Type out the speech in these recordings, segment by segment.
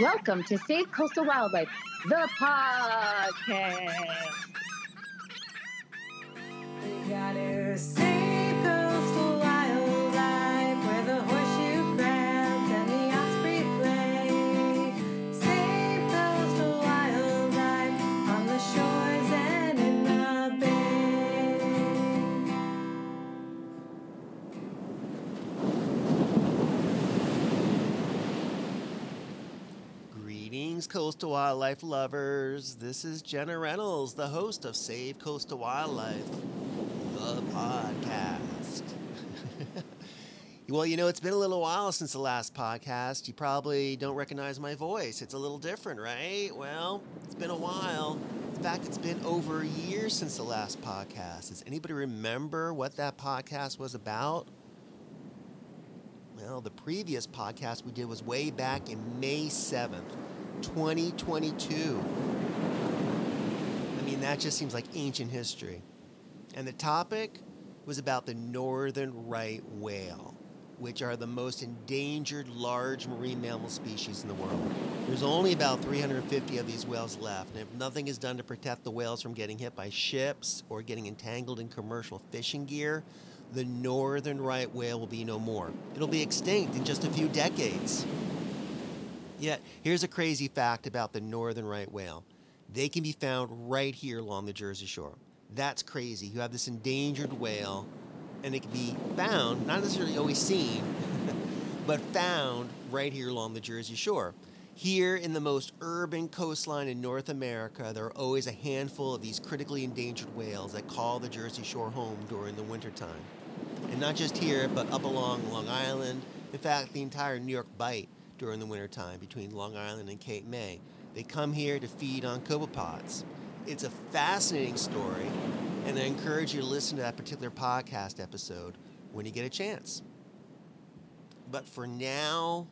Welcome to Save Coastal Wildlife, the podcast. Greetings, coastal wildlife lovers. This is Jenna Reynolds, the host of Save Coastal Wildlife, the podcast. well, you know, it's been a little while since the last podcast. You probably don't recognize my voice. It's a little different, right? Well, it's been a while. In fact, it's been over a year since the last podcast. Does anybody remember what that podcast was about? Well, the previous podcast we did was way back in May 7th, 2022. I mean, that just seems like ancient history. And the topic was about the northern right whale, which are the most endangered large marine mammal species in the world. There's only about 350 of these whales left, and if nothing is done to protect the whales from getting hit by ships or getting entangled in commercial fishing gear, the northern right whale will be no more. It'll be extinct in just a few decades. Yet, here's a crazy fact about the northern right whale they can be found right here along the Jersey Shore. That's crazy. You have this endangered whale, and it can be found, not necessarily always seen, but found right here along the Jersey Shore. Here in the most urban coastline in North America, there are always a handful of these critically endangered whales that call the Jersey Shore home during the wintertime. And not just here, but up along Long Island. In fact, the entire New York Bight during the wintertime between Long Island and Cape May. They come here to feed on copepods. It's a fascinating story, and I encourage you to listen to that particular podcast episode when you get a chance. But for now,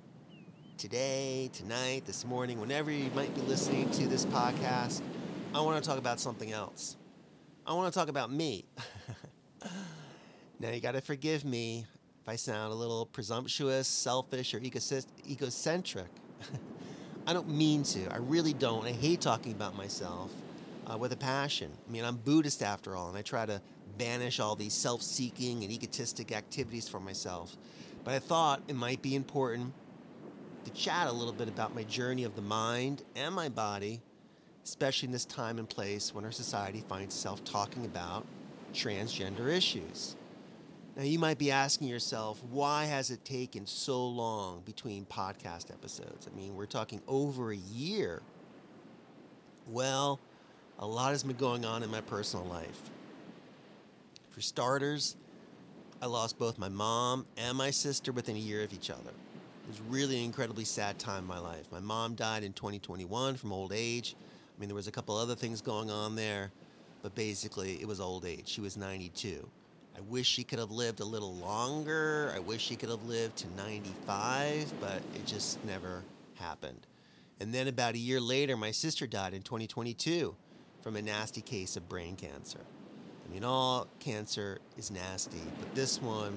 today, tonight, this morning, whenever you might be listening to this podcast, I want to talk about something else. I want to talk about me. now, you got to forgive me if I sound a little presumptuous, selfish, or egocentric. I don't mean to. I really don't. I hate talking about myself uh, with a passion. I mean, I'm Buddhist after all, and I try to banish all these self seeking and egotistic activities from myself. But I thought it might be important to chat a little bit about my journey of the mind and my body, especially in this time and place when our society finds itself talking about transgender issues. Now, you might be asking yourself, why has it taken so long between podcast episodes? I mean, we're talking over a year. Well, a lot has been going on in my personal life. For starters, I lost both my mom and my sister within a year of each other. It was really an incredibly sad time in my life. My mom died in 2021 from old age. I mean, there was a couple other things going on there, but basically, it was old age. She was 92. I wish she could have lived a little longer. I wish she could have lived to 95, but it just never happened. And then about a year later, my sister died in 2022 from a nasty case of brain cancer. I mean, all cancer is nasty, but this one,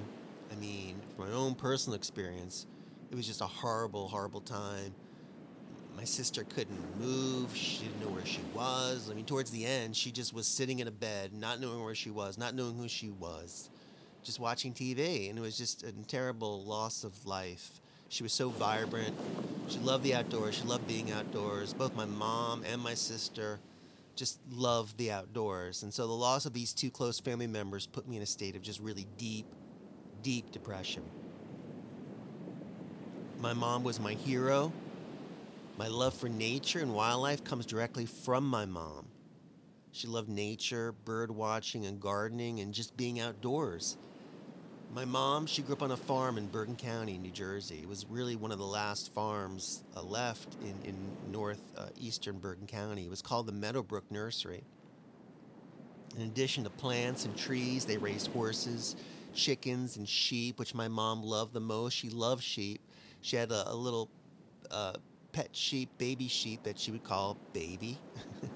I mean, from my own personal experience, it was just a horrible, horrible time. My sister couldn't move. She didn't know where she was. I mean, towards the end, she just was sitting in a bed, not knowing where she was, not knowing who she was, just watching TV. And it was just a terrible loss of life. She was so vibrant. She loved the outdoors. She loved being outdoors. Both my mom and my sister just loved the outdoors. And so the loss of these two close family members put me in a state of just really deep, deep depression. My mom was my hero. My love for nature and wildlife comes directly from my mom. She loved nature, bird watching, and gardening, and just being outdoors. My mom, she grew up on a farm in Bergen County, New Jersey. It was really one of the last farms uh, left in, in northeastern uh, Bergen County. It was called the Meadowbrook Nursery. In addition to plants and trees, they raised horses, chickens, and sheep, which my mom loved the most. She loved sheep. She had a, a little uh, pet sheep, baby sheep, that she would call Baby.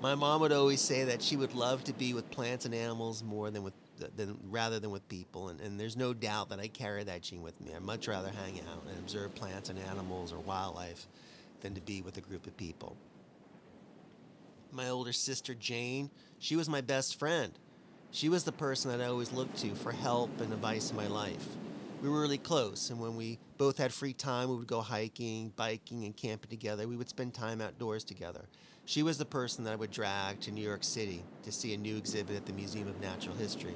my mom would always say that she would love to be with plants and animals more than with than rather than with people and, and there's no doubt that I carry that gene with me. I'd much rather hang out and observe plants and animals or wildlife than to be with a group of people. My older sister Jane, she was my best friend. She was the person that I always looked to for help and advice in my life. We were really close, and when we both had free time, we would go hiking, biking, and camping together. We would spend time outdoors together. She was the person that I would drag to New York City to see a new exhibit at the Museum of Natural History.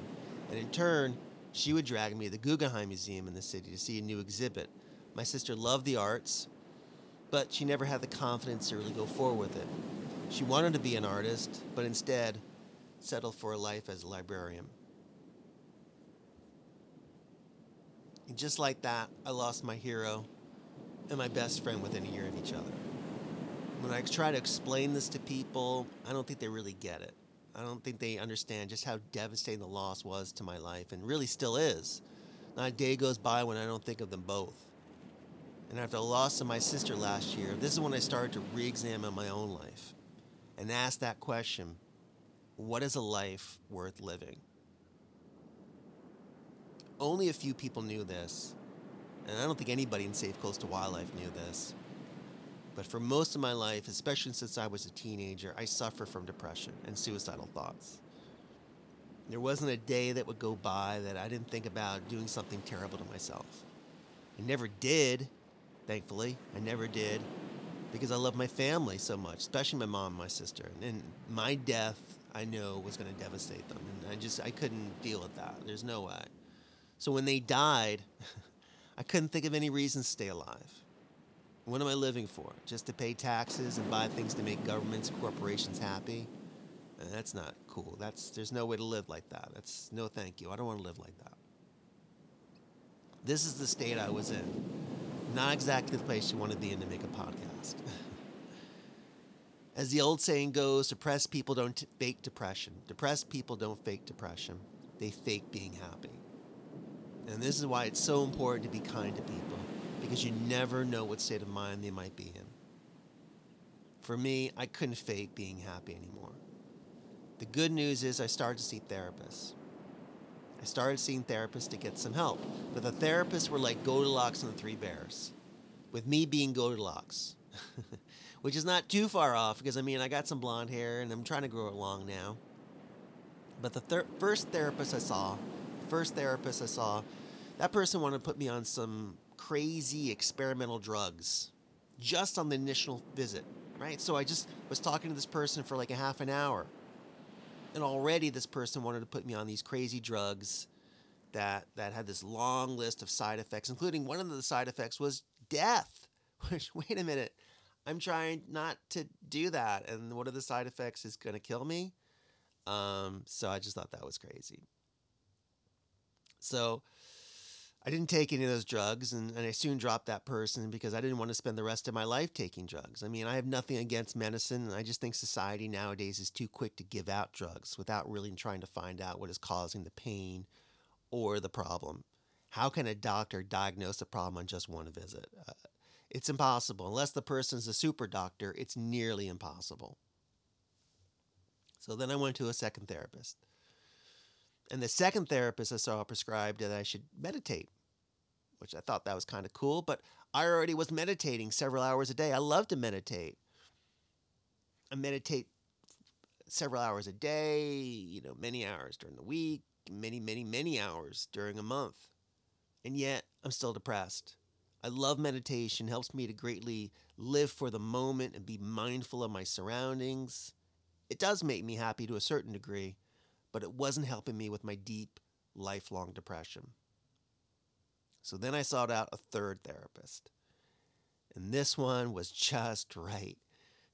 And in turn, she would drag me to the Guggenheim Museum in the city to see a new exhibit. My sister loved the arts, but she never had the confidence to really go forward with it. She wanted to be an artist, but instead settled for a life as a librarian. And just like that, I lost my hero and my best friend within a year of each other. When I try to explain this to people, I don't think they really get it. I don't think they understand just how devastating the loss was to my life and really still is. Not a day goes by when I don't think of them both. And after the loss of my sister last year, this is when I started to re examine my own life and ask that question what is a life worth living? Only a few people knew this, and I don't think anybody in Save Coastal Wildlife knew this. But for most of my life, especially since I was a teenager, I suffered from depression and suicidal thoughts. There wasn't a day that would go by that I didn't think about doing something terrible to myself. I never did, thankfully. I never did because I love my family so much, especially my mom and my sister. And my death, I know, was going to devastate them. And I just, I couldn't deal with that. There's no way. So when they died, I couldn't think of any reason to stay alive. What am I living for? Just to pay taxes and buy things to make governments and corporations happy? Uh, that's not cool. That's there's no way to live like that. That's no thank you. I don't want to live like that. This is the state I was in. Not exactly the place you want to be in to make a podcast. As the old saying goes, depressed people don't fake depression. Depressed people don't fake depression. They fake being happy. And this is why it's so important to be kind to people because you never know what state of mind they might be in. For me, I couldn't fake being happy anymore. The good news is I started to see therapists. I started seeing therapists to get some help. But the therapists were like Goldilocks and the Three Bears, with me being Goldilocks, which is not too far off because I mean, I got some blonde hair and I'm trying to grow it long now. But the thir- first therapist I saw, first therapist I saw, that person wanted to put me on some crazy experimental drugs just on the initial visit, right? So I just was talking to this person for like a half an hour. And already this person wanted to put me on these crazy drugs that that had this long list of side effects, including one of the side effects was death. Which wait a minute, I'm trying not to do that, and one of the side effects is going to kill me. Um, so I just thought that was crazy. So I didn't take any of those drugs, and, and I soon dropped that person because I didn't want to spend the rest of my life taking drugs. I mean, I have nothing against medicine, and I just think society nowadays is too quick to give out drugs without really trying to find out what is causing the pain or the problem. How can a doctor diagnose a problem on just one visit? Uh, it's impossible. Unless the person's a super doctor, it's nearly impossible. So then I went to a second therapist. And the second therapist I saw prescribed that I should meditate, which I thought that was kind of cool, but I already was meditating several hours a day. I love to meditate. I meditate several hours a day, you know, many hours during the week, many, many, many hours during a month. And yet I'm still depressed. I love meditation, helps me to greatly live for the moment and be mindful of my surroundings. It does make me happy to a certain degree, but it wasn't helping me with my deep, lifelong depression. So then I sought out a third therapist. And this one was just right.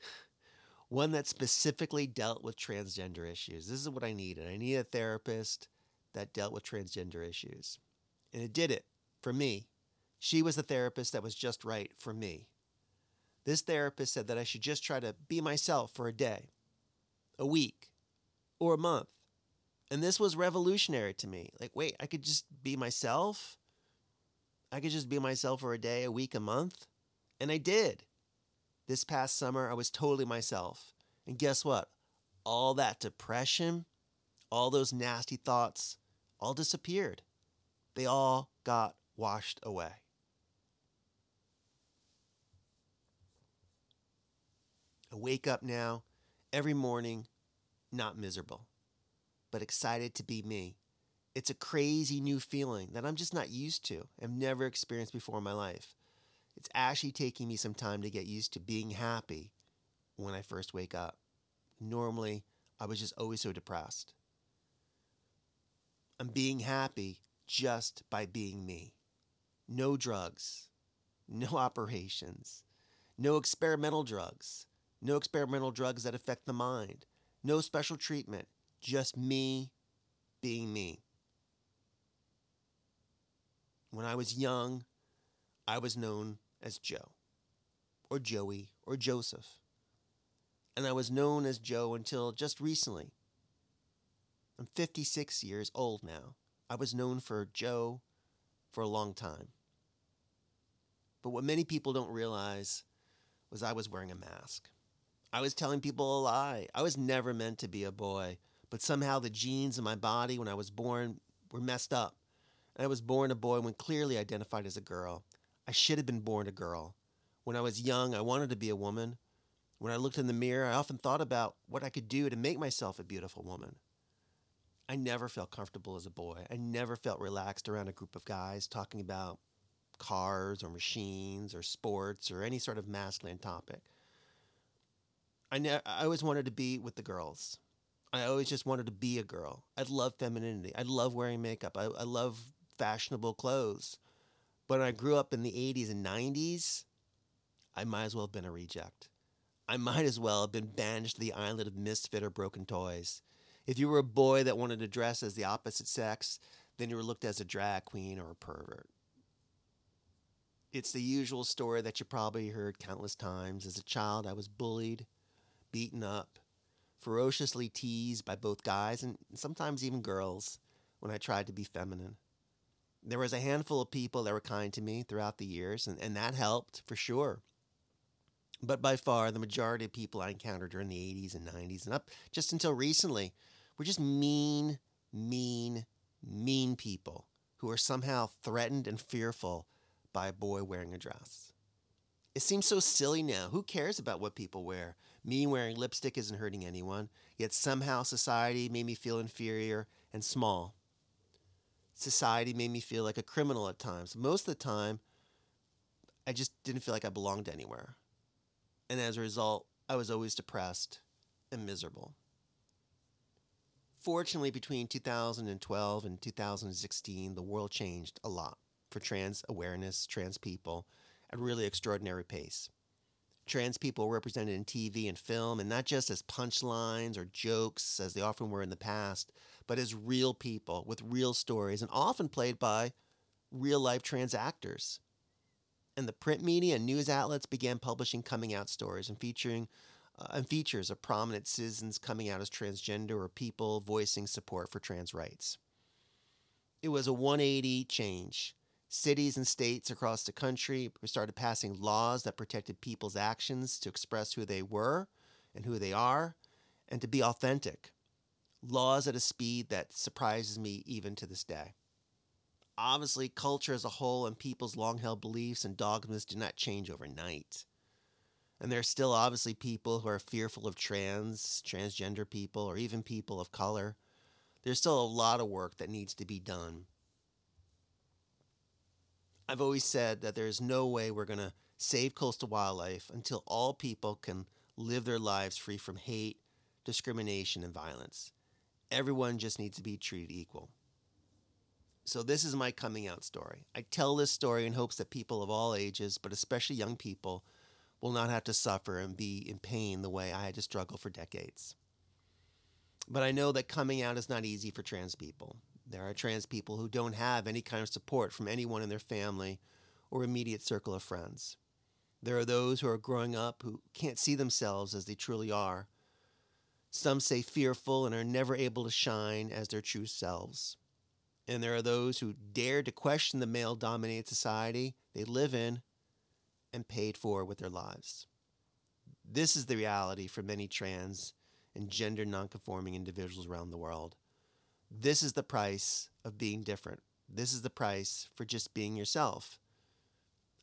One that specifically dealt with transgender issues. This is what I needed. I needed a therapist that dealt with transgender issues. And it did it for me. She was the therapist that was just right for me. This therapist said that I should just try to be myself for a day, a week, or a month. And this was revolutionary to me. Like, wait, I could just be myself? I could just be myself for a day, a week, a month? And I did. This past summer, I was totally myself. And guess what? All that depression, all those nasty thoughts, all disappeared. They all got washed away. I wake up now every morning not miserable, but excited to be me. It's a crazy new feeling that I'm just not used to. I've never experienced before in my life. It's actually taking me some time to get used to being happy when I first wake up. Normally, I was just always so depressed. I'm being happy just by being me. No drugs, no operations, no experimental drugs, no experimental drugs that affect the mind, no special treatment, just me being me. When I was young, I was known as Joe, or Joey, or Joseph. And I was known as Joe until just recently. I'm 56 years old now. I was known for Joe for a long time. But what many people don't realize was I was wearing a mask. I was telling people a lie. I was never meant to be a boy, but somehow the genes in my body when I was born were messed up. And I was born a boy when clearly identified as a girl. I should have been born a girl. When I was young, I wanted to be a woman. When I looked in the mirror, I often thought about what I could do to make myself a beautiful woman. I never felt comfortable as a boy. I never felt relaxed around a group of guys talking about cars or machines or sports or any sort of masculine topic. I, ne- I always wanted to be with the girls. I always just wanted to be a girl. I love femininity. I love wearing makeup. I, I love fashionable clothes. But I grew up in the 80s and 90s, I might as well have been a reject. I might as well have been banished to the island of misfit or broken toys. If you were a boy that wanted to dress as the opposite sex, then you were looked at as a drag queen or a pervert. It's the usual story that you probably heard countless times. As a child, I was bullied, beaten up, ferociously teased by both guys and sometimes even girls when I tried to be feminine. There was a handful of people that were kind to me throughout the years, and, and that helped for sure. But by far, the majority of people I encountered during the 80s and 90s and up just until recently we're just mean, mean, mean people who are somehow threatened and fearful by a boy wearing a dress. It seems so silly now. Who cares about what people wear? Me wearing lipstick isn't hurting anyone, yet somehow society made me feel inferior and small. Society made me feel like a criminal at times. Most of the time, I just didn't feel like I belonged anywhere. And as a result, I was always depressed and miserable. Fortunately, between 2012 and 2016, the world changed a lot for trans awareness, trans people, at a really extraordinary pace. Trans people represented in TV and film, and not just as punchlines or jokes, as they often were in the past, but as real people with real stories, and often played by real life trans actors. And the print media and news outlets began publishing coming out stories and featuring uh, and features of prominent citizens coming out as transgender or people voicing support for trans rights. It was a 180 change. Cities and states across the country started passing laws that protected people's actions to express who they were and who they are and to be authentic. Laws at a speed that surprises me even to this day. Obviously, culture as a whole and people's long held beliefs and dogmas do not change overnight. And there are still obviously people who are fearful of trans, transgender people, or even people of color. There's still a lot of work that needs to be done. I've always said that there's no way we're going to save coastal wildlife until all people can live their lives free from hate, discrimination, and violence. Everyone just needs to be treated equal. So, this is my coming out story. I tell this story in hopes that people of all ages, but especially young people, will not have to suffer and be in pain the way I had to struggle for decades. But I know that coming out is not easy for trans people. There are trans people who don't have any kind of support from anyone in their family or immediate circle of friends. There are those who are growing up who can't see themselves as they truly are. Some say fearful and are never able to shine as their true selves. And there are those who dare to question the male dominated society they live in and paid for with their lives. This is the reality for many trans and gender nonconforming individuals around the world. This is the price of being different. This is the price for just being yourself.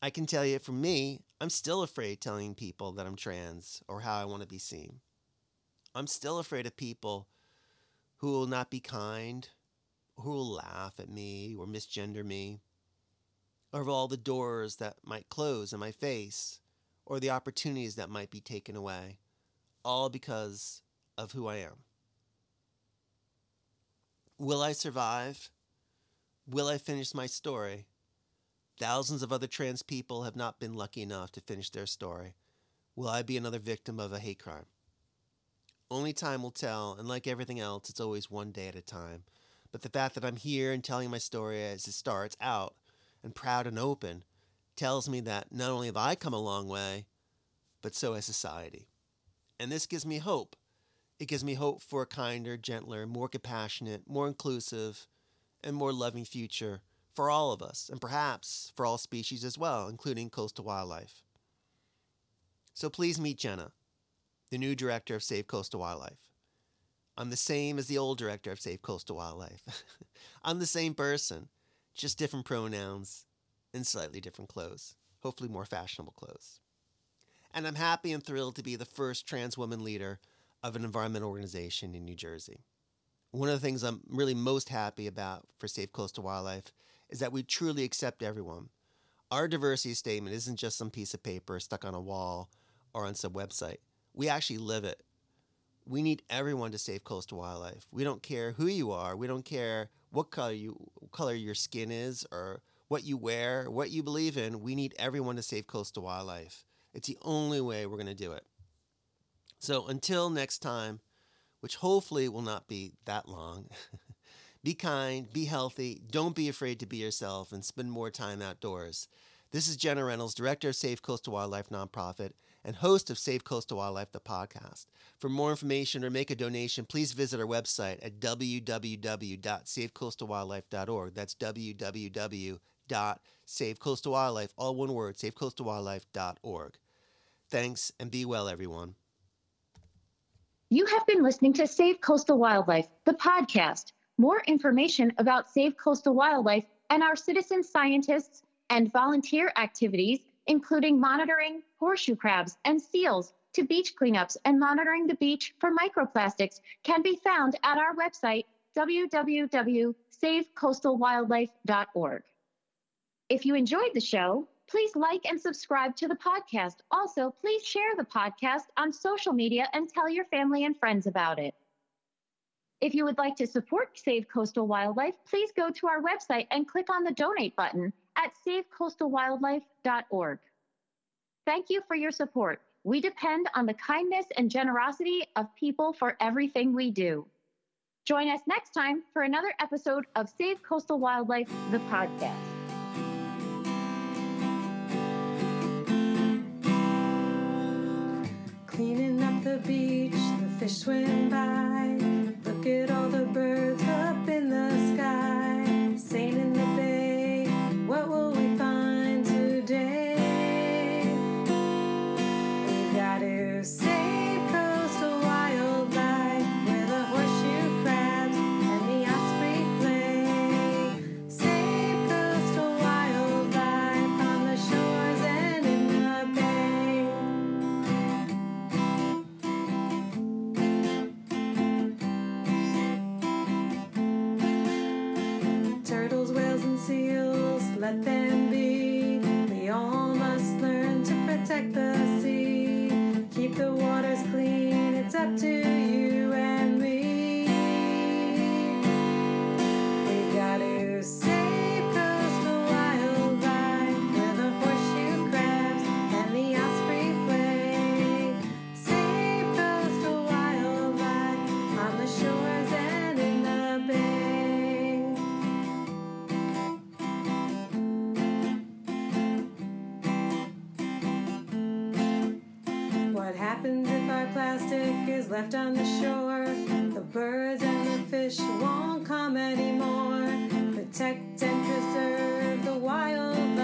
I can tell you, for me, I'm still afraid telling people that I'm trans or how I want to be seen. I'm still afraid of people who will not be kind, who will laugh at me or misgender me, or of all the doors that might close in my face, or the opportunities that might be taken away, all because of who I am. Will I survive? Will I finish my story? Thousands of other trans people have not been lucky enough to finish their story. Will I be another victim of a hate crime? Only time will tell, and like everything else, it's always one day at a time. But the fact that I'm here and telling my story as it starts out, and proud and open, tells me that not only have I come a long way, but so has society. And this gives me hope. It gives me hope for a kinder, gentler, more compassionate, more inclusive, and more loving future for all of us, and perhaps for all species as well, including coastal wildlife. So please meet Jenna, the new director of Save Coastal Wildlife. I'm the same as the old director of Save Coastal Wildlife. I'm the same person, just different pronouns and slightly different clothes, hopefully more fashionable clothes. And I'm happy and thrilled to be the first trans woman leader of an environmental organization in New Jersey. One of the things I'm really most happy about for Save Coastal Wildlife is that we truly accept everyone. Our diversity statement isn't just some piece of paper stuck on a wall or on some website. We actually live it. We need everyone to save coastal wildlife. We don't care who you are. We don't care what color you color your skin is or what you wear, what you believe in. We need everyone to save coastal wildlife. It's the only way we're going to do it. So until next time, which hopefully will not be that long. Be kind, be healthy, don't be afraid to be yourself, and spend more time outdoors. This is Jenna Reynolds, Director of Save Coastal Wildlife Nonprofit and host of Save Coastal Wildlife, the podcast. For more information or make a donation, please visit our website at www.savecoastalwildlife.org. That's www.savecoastalwildlife, all one word, savecoastalwildlife.org. Thanks and be well, everyone. You have been listening to Save Coastal Wildlife, the podcast. More information about Save Coastal Wildlife and our citizen scientists and volunteer activities, including monitoring horseshoe crabs and seals to beach cleanups and monitoring the beach for microplastics, can be found at our website, www.savecoastalwildlife.org. If you enjoyed the show, please like and subscribe to the podcast. Also, please share the podcast on social media and tell your family and friends about it. If you would like to support Save Coastal Wildlife, please go to our website and click on the donate button at savecoastalwildlife.org. Thank you for your support. We depend on the kindness and generosity of people for everything we do. Join us next time for another episode of Save Coastal Wildlife, the podcast. Cleaning up the beach, the fish swim by. Look at all the birds let them be. We all must learn to protect the sea. Keep the waters clean, it's up to happens if our plastic is left on the shore? The birds and the fish won't come anymore. Protect and preserve the wildlife